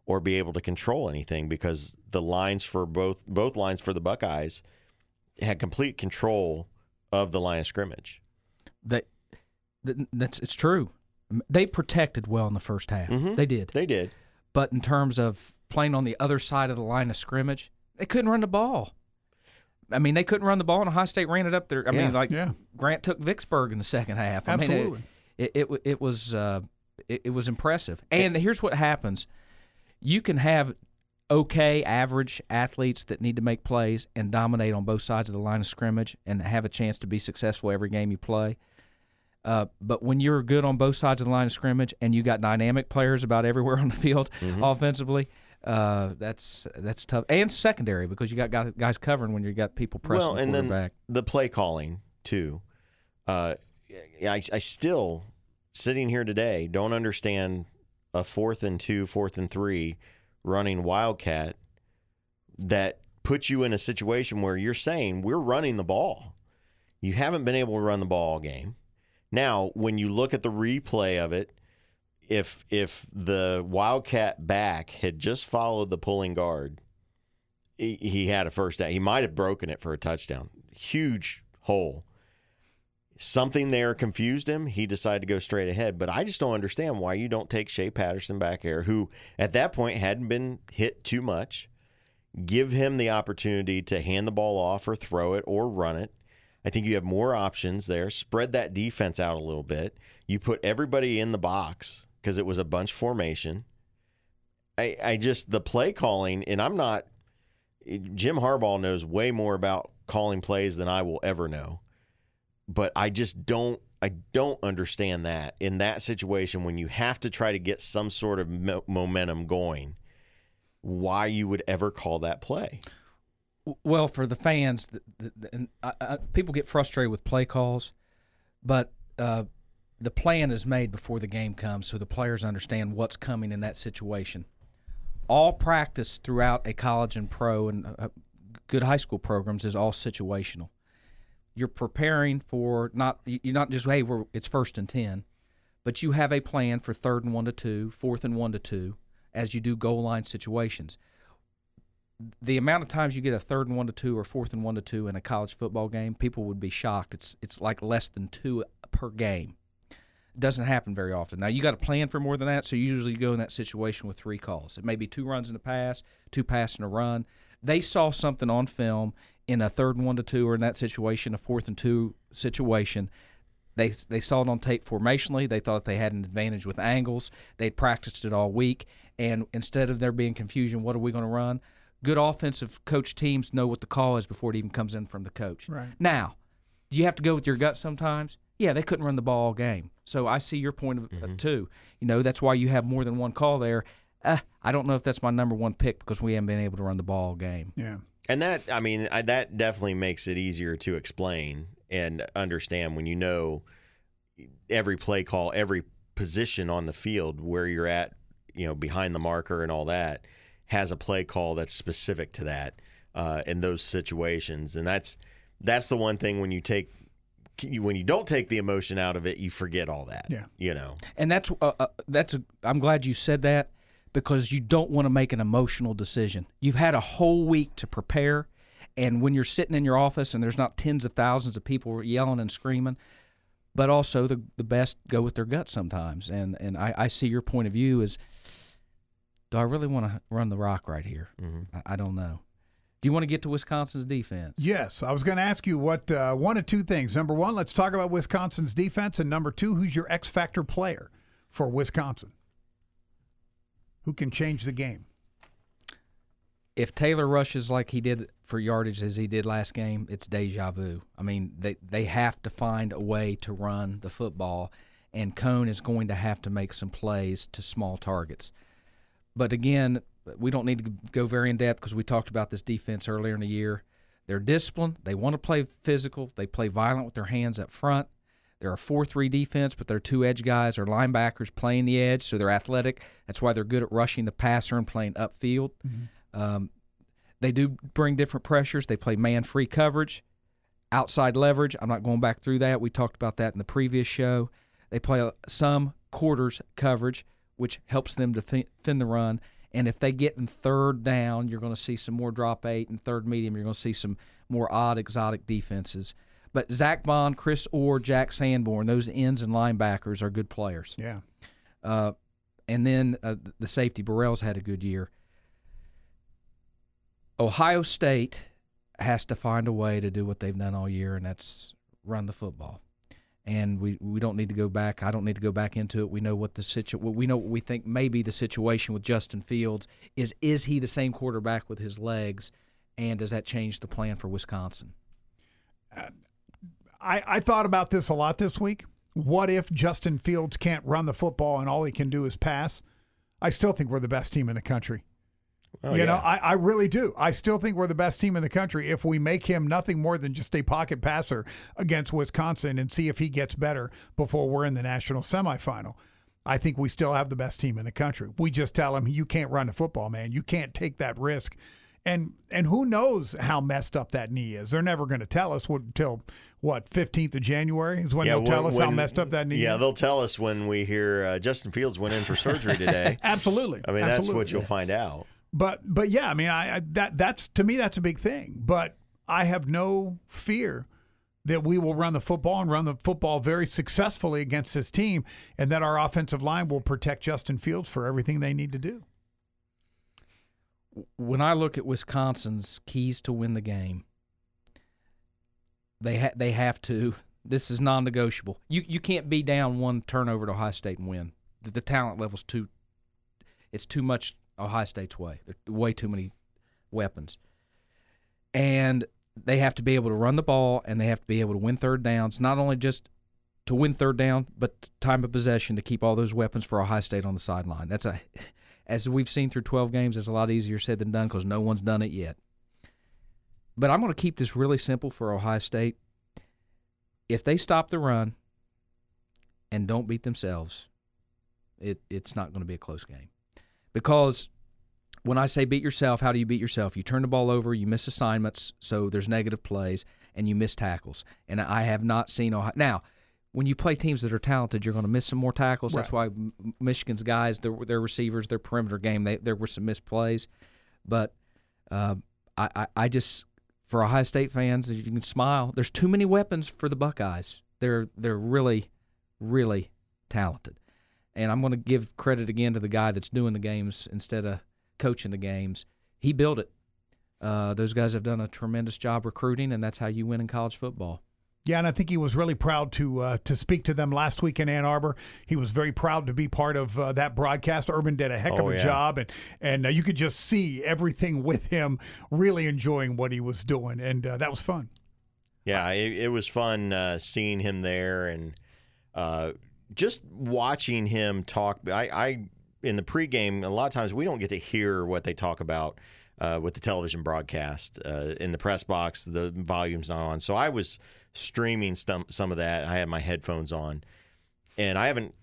Speaker 3: or be able to control anything because the lines for both both lines for the Buckeyes had complete control of the line of scrimmage.
Speaker 2: That, that that's it's true. They protected well in the first half.
Speaker 3: Mhm.
Speaker 2: They did.
Speaker 3: They did.
Speaker 2: But in terms of playing on the other side of the line of scrimmage, they couldn't run the ball. I mean, they couldn't run the ball, and Ohio State ran it up there. I
Speaker 3: Yeah.
Speaker 2: mean, like
Speaker 1: Yeah.
Speaker 2: Grant took Vicksburg in the second half. I mean,
Speaker 1: Absolutely.
Speaker 2: it, it, it, it was uh, it, it was impressive. And here's what happens: you can have okay, average athletes that need to make plays and dominate on both sides of the line of scrimmage and have a chance to be successful every game you play. Uh, but when you're good on both sides of the line of scrimmage and you got dynamic players about everywhere on the field offensively, uh, that's that's tough. And secondary because you got guys- covering when you got people pressing
Speaker 3: well,
Speaker 2: the
Speaker 3: and then the play calling too. Uh, I, I still sitting here today don't understand a fourth and two, fourth and three running wildcat that puts you in a situation where you're saying we're running the ball. You haven't been able to run the ball all game. Now, when you look at the replay of it, if if the wildcat back had just followed the pulling guard, he, he had a first down. He might have broken it for a touchdown. Huge hole. Something there confused him. He decided to go straight ahead. But I just don't understand why you don't take Shea Patterson back here, who at that point hadn't been hit too much. Give him the opportunity to hand the ball off or throw it or run it. I think you have more options there. Spread that defense out a little bit. You put everybody in the box because it was a bunch formation. I, I just the play calling, and I'm not. Jim Harbaugh knows way more about calling plays than I will ever know, but I just don't. I don't understand that in that situation when you have to try to get some sort of mo- momentum going, why you would ever call that play.
Speaker 2: Well, for the fans, the, the, the, and I, I, people get frustrated with play calls, but uh, the plan is made before the game comes, so the players understand what's coming in that situation. All practice throughout a college and pro and uh, good high school programs is all situational. You're preparing for not you're not just hey we're it's first and ten, but you have a plan for third and one to two, fourth and one to two, as you do goal line situations the amount of times you get a third and one to two or fourth and one to two in a college football game, people would be shocked. It's it's like less than two per game. It doesn't happen very often. Now you got to plan for more than that, so you usually go in that situation with three calls. It may be two runs in a pass, two pass and a run. They saw something on film in a third and one to two, or in that situation, a fourth and two situation, They they saw it on tape formationally. They thought they had an advantage with angles. They'd practiced it all week, and instead of there being confusion, what are we going to run? Good offensive coach teams know what the call is before it even comes in from the coach.
Speaker 1: Right.
Speaker 2: Now, do you have to go with your gut sometimes? Yeah, they couldn't run the ball all game. So I see your point of uh, too. You know, that's why you have more than one call there. Uh, I don't know if that's my number one pick because we haven't been able to run the ball all game.
Speaker 1: Yeah.
Speaker 3: And that, I mean, I, that definitely makes it easier to explain and understand when you know every play call, every position on the field where you're at, you know, behind the marker and all that has a play call that's specific to that uh, in those situations. And that's that's the one thing when you take when you don't take the emotion out of it, you forget all that.
Speaker 1: Yeah.
Speaker 3: You know.
Speaker 2: And that's uh, uh, that's a, I'm glad you said that because you don't want to make an emotional decision. You've had a whole week to prepare, and when you're sitting in your office and there's not tens of thousands of people yelling and screaming, but also the the best go with their gut sometimes. And and I, I see your point of view is, do I really want to run the rock right here? I, I don't know. Do you want to get to Wisconsin's defense?
Speaker 1: Yes, I was going to ask you what uh, one of two things. Number one, let's talk about Wisconsin's defense, and number two, who's your X factor player for Wisconsin? Who can change the game?
Speaker 2: if Taylor rushes like he did for yardage as he did last game, it's deja vu. I mean, they they have to find a way to run the football, and Coan is going to have to make some plays to small targets. But again, we don't need to go very in depth because we talked about this defense earlier in the year. They're disciplined. They want to play physical. They play violent with their hands up front. They're a 4 3 defense, but their two edge guys are linebackers playing the edge, so they're athletic. That's why they're good at rushing the passer and playing upfield. Um, they do bring different pressures. They play man free coverage, outside leverage. I'm not going back through that. We talked about that in the previous show. They play uh, some quarters coverage, which helps them defe- defend the run. And if they get in third down, you're going to see some more drop eight, and third medium, you're going to see some more odd, exotic defenses. But Zack Baun, Chris Orr, Jack Sanborn, those ends and linebackers are good players.
Speaker 1: Yeah.
Speaker 2: Uh, and then uh, the safety Burrell's had a good year. Ohio State has to find a way to do what they've done all year, and that's run the football. And we, we don't need to go back. I don't need to go back into it. We know what the situ. We know what we think may be the situation with Justin Fields is. Is he the same quarterback with his legs, and does that change the plan for Wisconsin?
Speaker 1: I, I thought about this a lot this week. What if Justin Fields can't run the football and all he can do is pass? I still think we're the best team in the country.
Speaker 3: Oh,
Speaker 1: you know. I, I really do. I still think we're the best team in the country if we make him nothing more than just a pocket passer against Wisconsin and see if he gets better before we're in the national semifinal. I think we still have the best team in the country. We just tell him you can't run the football, man. You can't take that risk. And and who knows how messed up that knee is? They're never going to tell us what, until what fifteenth of January is when they'll tell
Speaker 3: when-
Speaker 1: us how messed up that knee
Speaker 3: Yeah,
Speaker 1: is.
Speaker 3: they'll tell us when we hear uh, Justin Fields went in for surgery today.
Speaker 1: Absolutely.
Speaker 3: I mean, that's what you'll find out.
Speaker 1: But but yeah, I mean, I, I that that's to me that's a big thing. But I have no fear that we will run the football and run the football very successfully against this team, and that our offensive line will protect Justin Fields for everything they need to do.
Speaker 2: When I look at Wisconsin's keys to win the game, they ha- they have to. This is non-negotiable. You you can't be down one turnover to Ohio State and win. The, the talent level's too. It's too much Ohio State's way. There are way too many weapons, and they have to be able to run the ball and they have to be able to win third downs. Not only just to win third down, but time of possession to keep all those weapons for Ohio State on the sideline. That's a, as we've seen through 12 games, it's a lot easier said than done because no one's done it yet. But I'm going to keep this really simple for Ohio State. If they stop the run and don't beat themselves, it it's not going to be a close game. Because when I say beat yourself, how do you beat yourself? You turn the ball over, you miss assignments, so there's negative plays, and you miss tackles. And I have not seen Ohio. Now, when you play teams that are talented, you're going to miss some more tackles. That's why Michigan's guys, their, their receivers, their perimeter game, they, there were some missed plays. But uh, I, I, I just, for Ohio State fans, you can smile. There's too many weapons for the Buckeyes. They're they're really, really talented. And I'm going to give credit again to the guy that's doing the games instead of coaching the games. He built it. Uh, those guys have done a tremendous job recruiting, and that's how you win in college football.
Speaker 1: Yeah, and I think he was really proud to uh, to speak to them last week in Ann Arbor. He was very proud to be part of uh, that broadcast. Urban did a heck of
Speaker 3: Oh,
Speaker 1: a
Speaker 3: yeah.
Speaker 1: job, and and uh, you could just see everything with him, really enjoying what he was doing, and uh, that was fun.
Speaker 3: Yeah, it, it was fun uh, seeing him there and uh, just watching him talk. I, I in the pregame, a lot of times we don't get to hear what they talk about uh, with the television broadcast uh, in the press box. The volume's not on, so I was streaming some some of that. I had my headphones on, and I haven't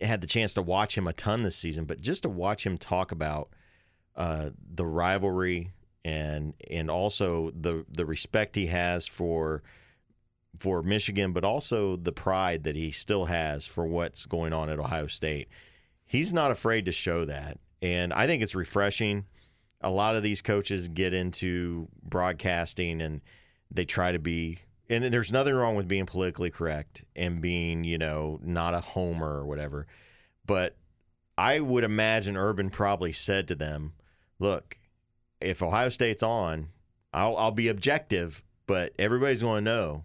Speaker 3: had the chance to watch him a ton this season, but just to watch him talk about uh, the rivalry and and also the the respect he has for for Michigan, but also the pride that he still has for what's going on at Ohio State. He's not afraid to show that, and I think it's refreshing. A lot of these coaches get into broadcasting and they try to be and there's nothing wrong with being politically correct and being, you know, not a homer or whatever. But I would imagine Urban probably said to them, "Look, if Ohio State's on, I'll, I'll be objective, but everybody's going to know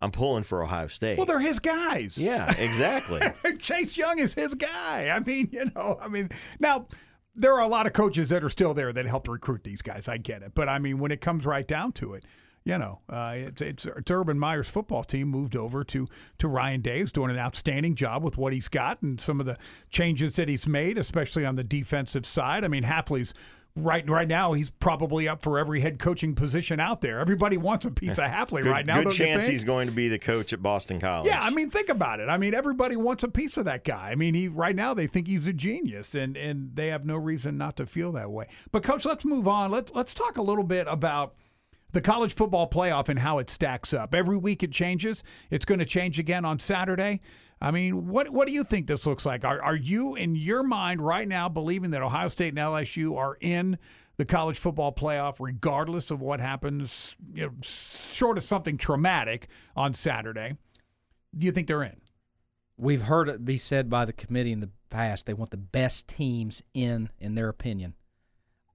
Speaker 3: I'm pulling for Ohio State."
Speaker 1: Well, they're his guys.
Speaker 3: yeah, exactly.
Speaker 1: Chase Young is his guy. I mean, you know, I mean, now there are a lot of coaches that are still there that helped recruit these guys. I get it, but I mean, when it comes right down to it, you know, uh, it's, it's it's Urban Meyer's football team moved over to to Ryan Day's doing an outstanding job with what he's got and some of the changes that he's made, especially on the defensive side. I mean, Hafley's Right, right now he's probably up for every head coaching position out there. Everybody wants a piece of Hafley
Speaker 3: Good,
Speaker 1: right now.
Speaker 3: good chance he's going to be the coach at Boston College.
Speaker 1: Yeah, I mean, think about it. I mean, everybody wants a piece of that guy. I mean, he right now they think he's a genius, and and they have no reason not to feel that way. But coach, let's move on. Let's let's talk a little bit about the college football playoff and how it stacks up. Every week it changes. It's going to change again on Saturday. I mean, what what do you think this looks like? Are are you in your mind right now believing that Ohio State and LSU are in the college football playoff regardless of what happens, you know, short of something traumatic on Saturday? Do you think they're in?
Speaker 2: We've heard it be said by the committee in the past they want the best teams in, in their opinion.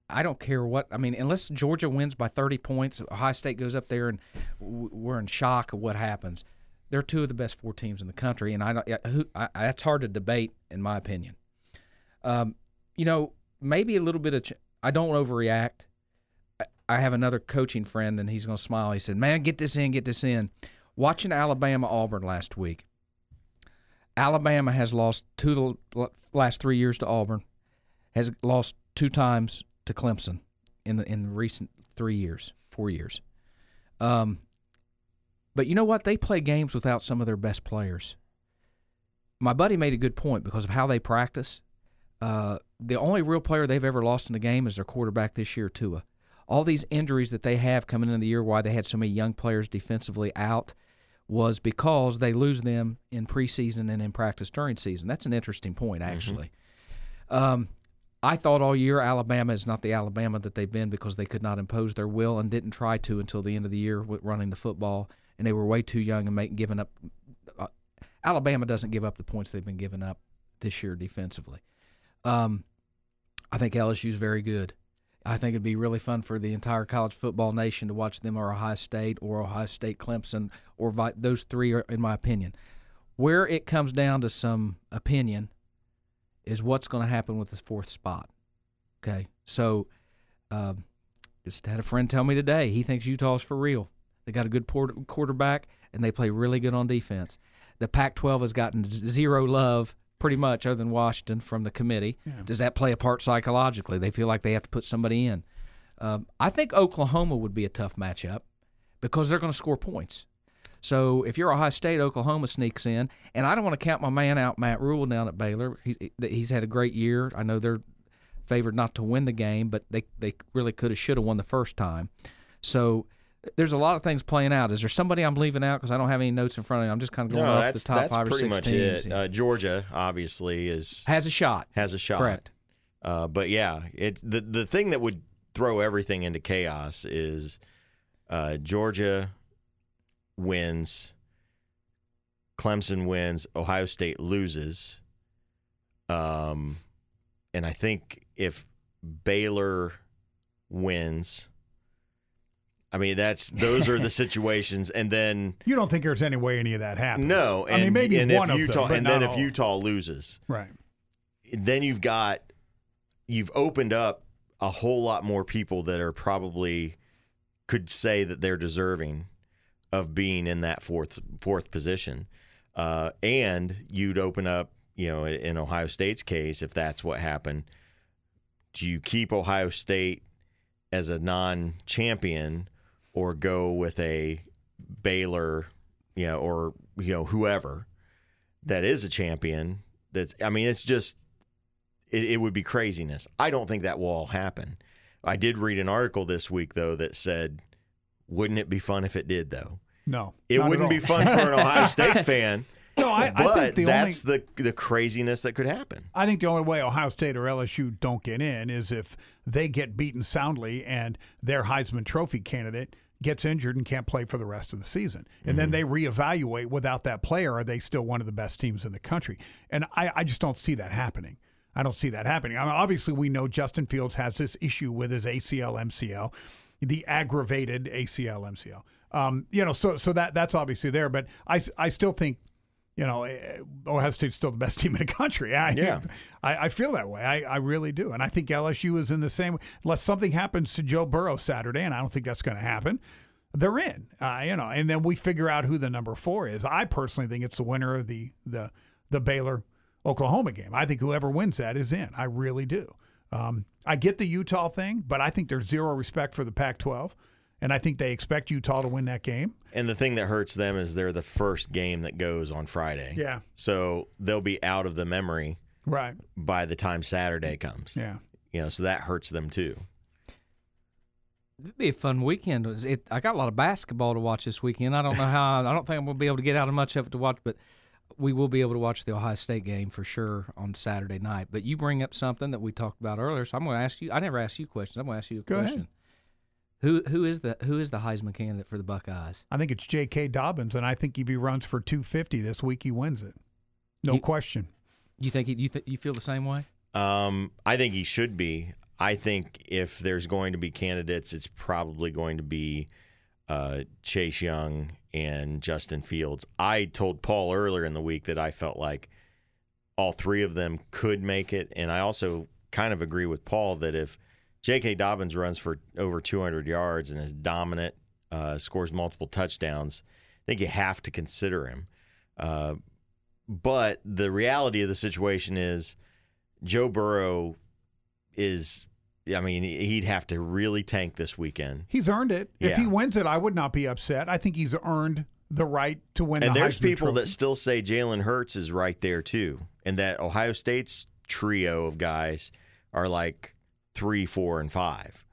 Speaker 2: I don't care what I mean, unless Georgia wins by 30 points, Ohio State goes up there and we're in shock of what happens. They're two of the best four teams in the country, and I don't. Who, I, that's hard to debate, in my opinion. Um, you know, maybe a little bit of. Ch- I don't overreact. I- I have another coaching friend, and he's going to smile. He said, "Man, get this in, get this in." Watching Alabama Auburn last week, Alabama has lost two the last three years to Auburn, has lost two times to Clemson in the in the recent three years, four years. Um, but you know what? They play games without some of their best players. My buddy made a good point because of how they practice. Uh, the only real player they've ever lost in the game is their quarterback this year, Tua. All these injuries that they have coming into the year, why they had so many young players defensively out, was because they lose them in preseason and in practice during season. That's an interesting point, actually. Um, I thought all year Alabama is not the Alabama that they've been because they could not impose their will and didn't try to until the end of the year with running the football, and they were way too young and giving up. Uh, Alabama doesn't give up the points they've been giving up this year defensively. Um, I think LSU is very good. I think it'd be really fun for the entire college football nation to watch them or Ohio State or Ohio State Clemson or those three are, in my opinion. Where it comes down to some opinion is what's going to happen with this fourth spot. Okay, so um, just had a friend tell me today he thinks Utah's for real. They got a good port- quarterback and they play really good on defense. The Pac-12 has gotten zero love pretty much other than Washington from the committee. Does that play a part psychologically? They feel like they have to put somebody in. Um, I think Oklahoma would be a tough matchup because they're going to score points. So if you're Ohio State, Oklahoma sneaks in, and I don't want to count my man out, Matt Rhule down at Baylor. He, he's had a great year. I know they're favored not to win the game, but they they really could have should have won the first time. So there's a lot of things playing out. Is there somebody I'm leaving out because I don't have any notes in front of me? I'm just kind of going
Speaker 3: no,
Speaker 2: off the top
Speaker 3: that's
Speaker 2: five or
Speaker 3: pretty
Speaker 2: six
Speaker 3: much
Speaker 2: teams.
Speaker 3: it. Uh, Georgia obviously is
Speaker 2: Has a shot.
Speaker 3: has a shot.
Speaker 2: Correct.
Speaker 3: Uh, but yeah, it the the thing that would throw everything into chaos is uh, Georgia wins, Clemson wins, Ohio State loses. Um, and I think if Baylor wins, I mean, that's those are the situations, and then
Speaker 1: You don't think there's any way any of that happens?
Speaker 3: no, and
Speaker 1: I mean maybe
Speaker 3: and
Speaker 1: one
Speaker 3: if
Speaker 1: of
Speaker 3: Utah,
Speaker 1: them,
Speaker 3: and then if
Speaker 1: all.
Speaker 3: Utah loses,
Speaker 1: right.
Speaker 3: then you've got you've opened up a whole lot more people that are probably could say that they're deserving of being in that fourth fourth position, uh, and you'd open up, you know, in Ohio State's case, if that's what happened, do you keep Ohio State as a non-champion or go with a Baylor, you know, or you know whoever that is a champion? That's I mean, it's just it, it would be craziness. I don't think that will all happen. I did read an article this week though that said, "Wouldn't it be fun if it did?" Though
Speaker 1: No,
Speaker 3: it wouldn't be fun for an Ohio State fan.
Speaker 1: No, I, I think the
Speaker 3: that's
Speaker 1: only
Speaker 3: the the craziness that could happen.
Speaker 1: I think the only way Ohio State or LSU don't get in is if they get beaten soundly and their Heisman Trophy candidate gets injured and can't play for the rest of the season. And then mm-hmm. they reevaluate without that player, are they still one of the best teams in the country? And I, I just don't see that happening. I don't see that happening. I mean, obviously, we know Justin Fields has this issue with his ACL, MCL, the aggravated ACL, MCL. Um, you know, so so that that's obviously there. But I, I still think you know, eh, Ohio State's still the best team in the country. I,
Speaker 3: Yeah.
Speaker 1: I, I feel that way. I, I really do. And I think LSU is in the same Unless something happens to Joe Burrow Saturday, and I don't think that's going to happen, they're in. Uh, you know, and then we figure out who the number four is. I personally think it's the winner of the the the Baylor Oklahoma game. I think whoever wins that is in. I really do. Um, I get the Utah thing, but I think there's zero respect for the Pac-12, and I think they expect Utah to win that game.
Speaker 3: And the thing that hurts them is they're the first game that goes on Friday.
Speaker 1: Yeah.
Speaker 3: So they'll be out of the memory
Speaker 1: Right.
Speaker 3: by the time Saturday comes.
Speaker 1: Yeah.
Speaker 3: You know, so that hurts them too.
Speaker 2: It'd be a fun weekend. It- It, I got a lot of basketball to watch this weekend. I don't know how. I don't think I'm going to be able to get out of much of it to watch, but we will be able to watch the Ohio State game for sure on Saturday night. But you bring up something that we talked about earlier, so I'm going to ask you. I never asked you questions. I'm going to ask you a
Speaker 1: Go ahead.
Speaker 2: Question. Who who is the who is the Heisman candidate for the Buckeyes?
Speaker 1: I think it's J.K. Dobbins, and I think if he runs for 250 this week, he wins it. No
Speaker 2: You-
Speaker 1: question.
Speaker 2: You think he, you th- you feel the same way?
Speaker 3: Um, I think he should be. I think if there's going to be candidates, it's probably going to be uh, Chase Young and Justin Fields. I told Paul earlier in the week that I felt like all three of them could make it, and I also kind of agree with Paul that if J.K. Dobbins runs for over 200 yards and is dominant, uh, scores multiple touchdowns, I think you have to consider him. Uh, but the reality of the situation is Joe Burrow is, I mean, he'd have to really tank this weekend.
Speaker 1: He's earned it. If he wins it, I would not be upset. I think he's earned the right to win
Speaker 3: And
Speaker 1: the
Speaker 3: there's
Speaker 1: Heisman
Speaker 3: people that still say Jalen Hurts is right there too, and that Ohio State's trio of guys are like three, four, and five.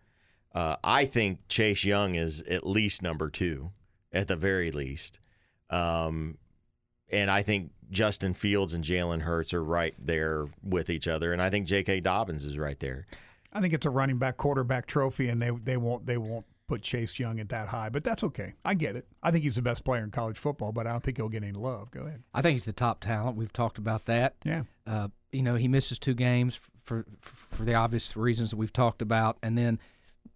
Speaker 3: Uh, I think Chase Young is at least number two, at the very least. Um, and I think Justin Fields and Jalen Hurts are right there with each other, and I think J.K. Dobbins is right there.
Speaker 1: I think it's a running back quarterback trophy, and they they won't they won't put Chase Young at that high, but that's okay. I get it. I think he's the best player in college football, but I don't think he'll get any love. Go ahead.
Speaker 2: I think he's the top talent. We've talked about that.
Speaker 1: Yeah.
Speaker 2: Uh, you know, he misses two games for for the obvious reasons that we've talked about, and then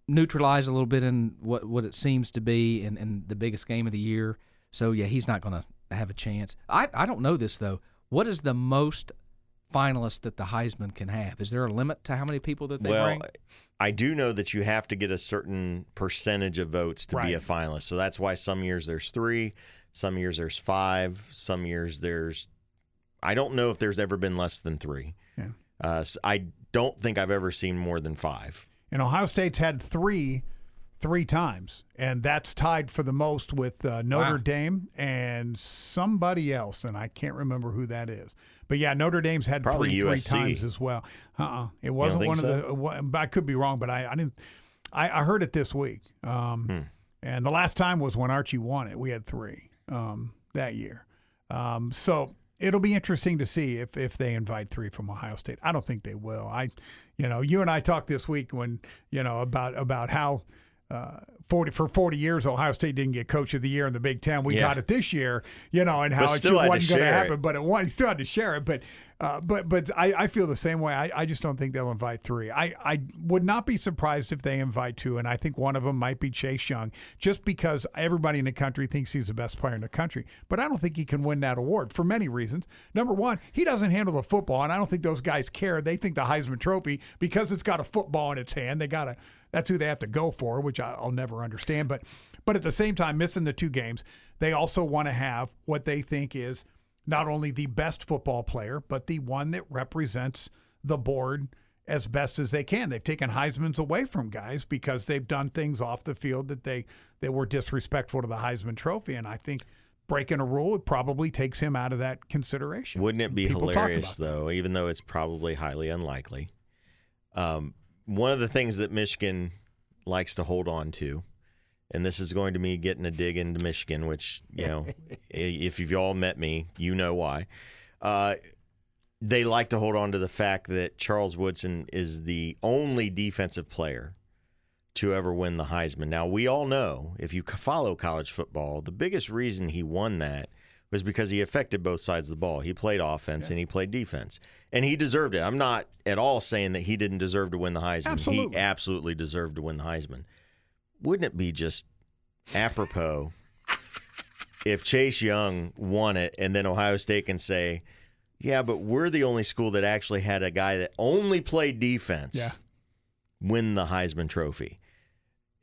Speaker 2: neutralize a little bit in what what it seems to be in, in the biggest game of the year. So yeah, he's not going to have a chance. I I don't know this though. What is the most finalists that the Heisman can have? Is there a limit to how many people that they bring
Speaker 3: well,
Speaker 2: bring?
Speaker 3: I do know that you have to get a certain percentage of votes to be a finalist. So that's why some years there's three, some years there's five, some years there's. I don't know if there's ever been less than three.
Speaker 1: Yeah.
Speaker 3: Uh, s- I don't think I've ever seen more than five.
Speaker 1: And Ohio State's had three, three times, and that's tied for the most with uh, Notre
Speaker 2: Wow.
Speaker 1: Dame and somebody else, and I can't remember who that is. But yeah, Notre Dame's had
Speaker 3: Probably
Speaker 1: three three times as well. Uh, uh it wasn't
Speaker 3: think
Speaker 1: one
Speaker 3: so?
Speaker 1: of the. wa- I could be wrong, but I, I didn't. I, I heard it this week, um,
Speaker 3: Hmm.
Speaker 1: and the last time was when Archie won it. We had three um, that year, um, so it'll be interesting to see if if they invite three from Ohio State. I don't think they will. I, you know, you and I talked this week when you know about about how uh, 40 for 40 years Ohio State didn't get coach of the year in the Big 10 we
Speaker 3: Yeah.
Speaker 1: got it this year you know and how it
Speaker 3: still
Speaker 1: just wasn't going to happen
Speaker 3: it.
Speaker 1: but it was, he still had to share it but uh, but but I, I feel the same way. I, I just don't think they'll invite three. I, I would not be surprised if they invite two and I think one of them might be Chase Young just because everybody in the country thinks he's the best player in the country but I don't think he can win that award for many reasons. Number one he doesn't handle the football and I don't think those guys care. They think the Heisman Trophy because it's got a football in its hand they got to that's who they have to go for, which I'll never understand. But but at the same time, missing the two games, they also want to have what they think is not only the best football player, but the one that represents the board as best as they can. They've taken Heisman's away from guys because they've done things off the field that they that were disrespectful to the Heisman Trophy, and I think. Breaking a rule, it probably takes him out of that consideration.
Speaker 3: Wouldn't it be
Speaker 1: People
Speaker 3: hilarious
Speaker 1: about that.
Speaker 3: though, even though it's probably highly unlikely? Um, one of the things that Michigan likes to hold on to, and this is going to me getting a dig into Michigan, which you know, if you've all met me, you know why. Uh, they like to hold on to the fact that Charles Woodson is the only defensive player to ever win the Heisman. Now, we all know if you follow college football, the biggest reason he won that was because he affected both sides of the ball. He played offense and he played defense. And he deserved it. I'm not at all saying that he didn't deserve to win the Heisman.
Speaker 1: Absolutely.
Speaker 3: He absolutely deserved to win the Heisman. Wouldn't it be just apropos if Chase Young won it and then Ohio State can say, yeah, but we're the only school that actually had a guy that only played defense
Speaker 1: Yeah.
Speaker 3: win the Heisman Trophy.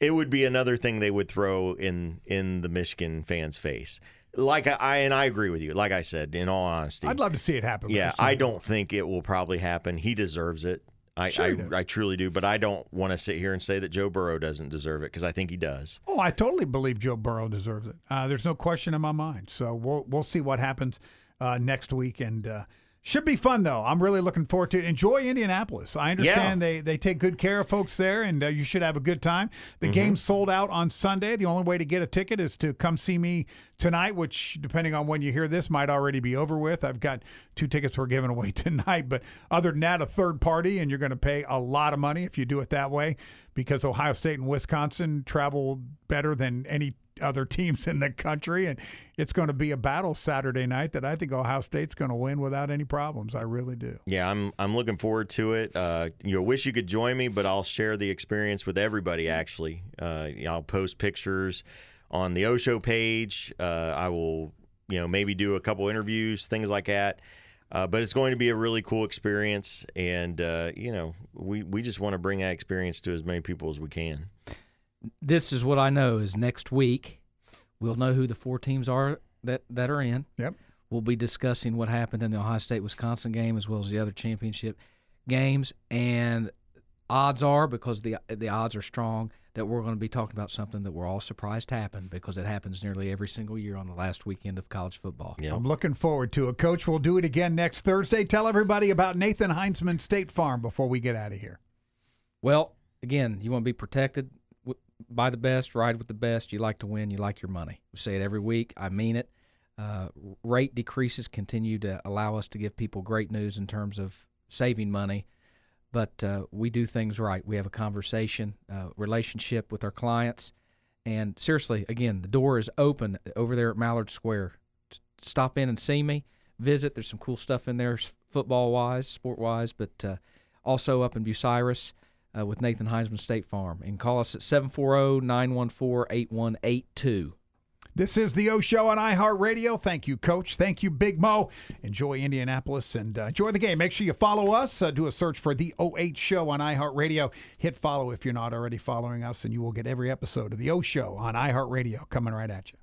Speaker 3: It would be another thing they would throw in in the Michigan fans' face. Like I, and I agree with you. Like I said, in all honesty,
Speaker 1: I'd love to see it happen.
Speaker 3: yeah, I don't think it will probably happen. He deserves it. I,
Speaker 1: Sure.
Speaker 3: I, I truly do, but I don't want to sit here and say that Joe Burrow doesn't deserve it because I think he does.
Speaker 1: Oh, I totally believe Joe Burrow deserves it. Uh, there's no question in my mind. So we'll we'll see what happens uh, next week, and uh, should be fun though. I'm really looking forward to it. Enjoy Indianapolis. I understand they they take good care of folks there, and uh, you should have a good time. The game's sold out on Sunday. The only way to get a ticket is to come see me tonight, which depending on when you hear this might already be over with. I've got two tickets we're giving away tonight, but other than that, a third party, and you're going to pay a lot of money if you do it that way because Ohio State and Wisconsin travel better than any other teams in the country, and it's going to be a battle Saturday night that I think Ohio State's going to win without any problems. I really do.
Speaker 3: Yeah, I'm I'm looking forward to it. Uh, you know, wish you could join me, but I'll share the experience with everybody. Actually, uh, I'll post pictures on the O Show page. Uh, I will, you know, maybe do a couple interviews, things like that. Uh, but it's going to be a really cool experience, and uh, you know, we we just want to bring that experience to as many people as we can.
Speaker 2: This is what I know is next week we'll know who the four teams are that, that are in.
Speaker 1: Yep.
Speaker 2: We'll be discussing what happened in the Ohio State Wisconsin game as well as the other championship games. And odds are, because the the odds are strong, that we're going to be talking about something that we're all surprised happened because it happens nearly every single year on the last weekend of college football.
Speaker 3: Yeah.
Speaker 1: I'm looking forward to it. Coach, we'll do it again next Thursday. Tell everybody about Nathan Heinzman State Farm before we get out of here.
Speaker 2: Well, again, you want to be protected. Buy the best, ride with the best. You like to win, you like your money. We say it every week. I mean it. Uh, rate decreases continue to allow us to give people great news in terms of saving money, but uh, we do things right. We have a conversation, uh, relationship with our clients, and seriously, again, the door is open over there at Mallard Square. Stop in and see me. Visit. There's some cool stuff in there, football wise, sport wise, but uh, also up in Bucyrus uh, with Nathan Heisman State Farm. And call us at 740 914 8182.
Speaker 1: This is the O Show on iHeartRadio. Thank you, Coach. Thank you, Big Mo. Enjoy Indianapolis and uh, enjoy the game. Make sure you follow us. Uh, do a search for the O8 Show on iHeartRadio. Hit follow if you're not already following us, and you will get every episode of the O Show on iHeartRadio coming right at you.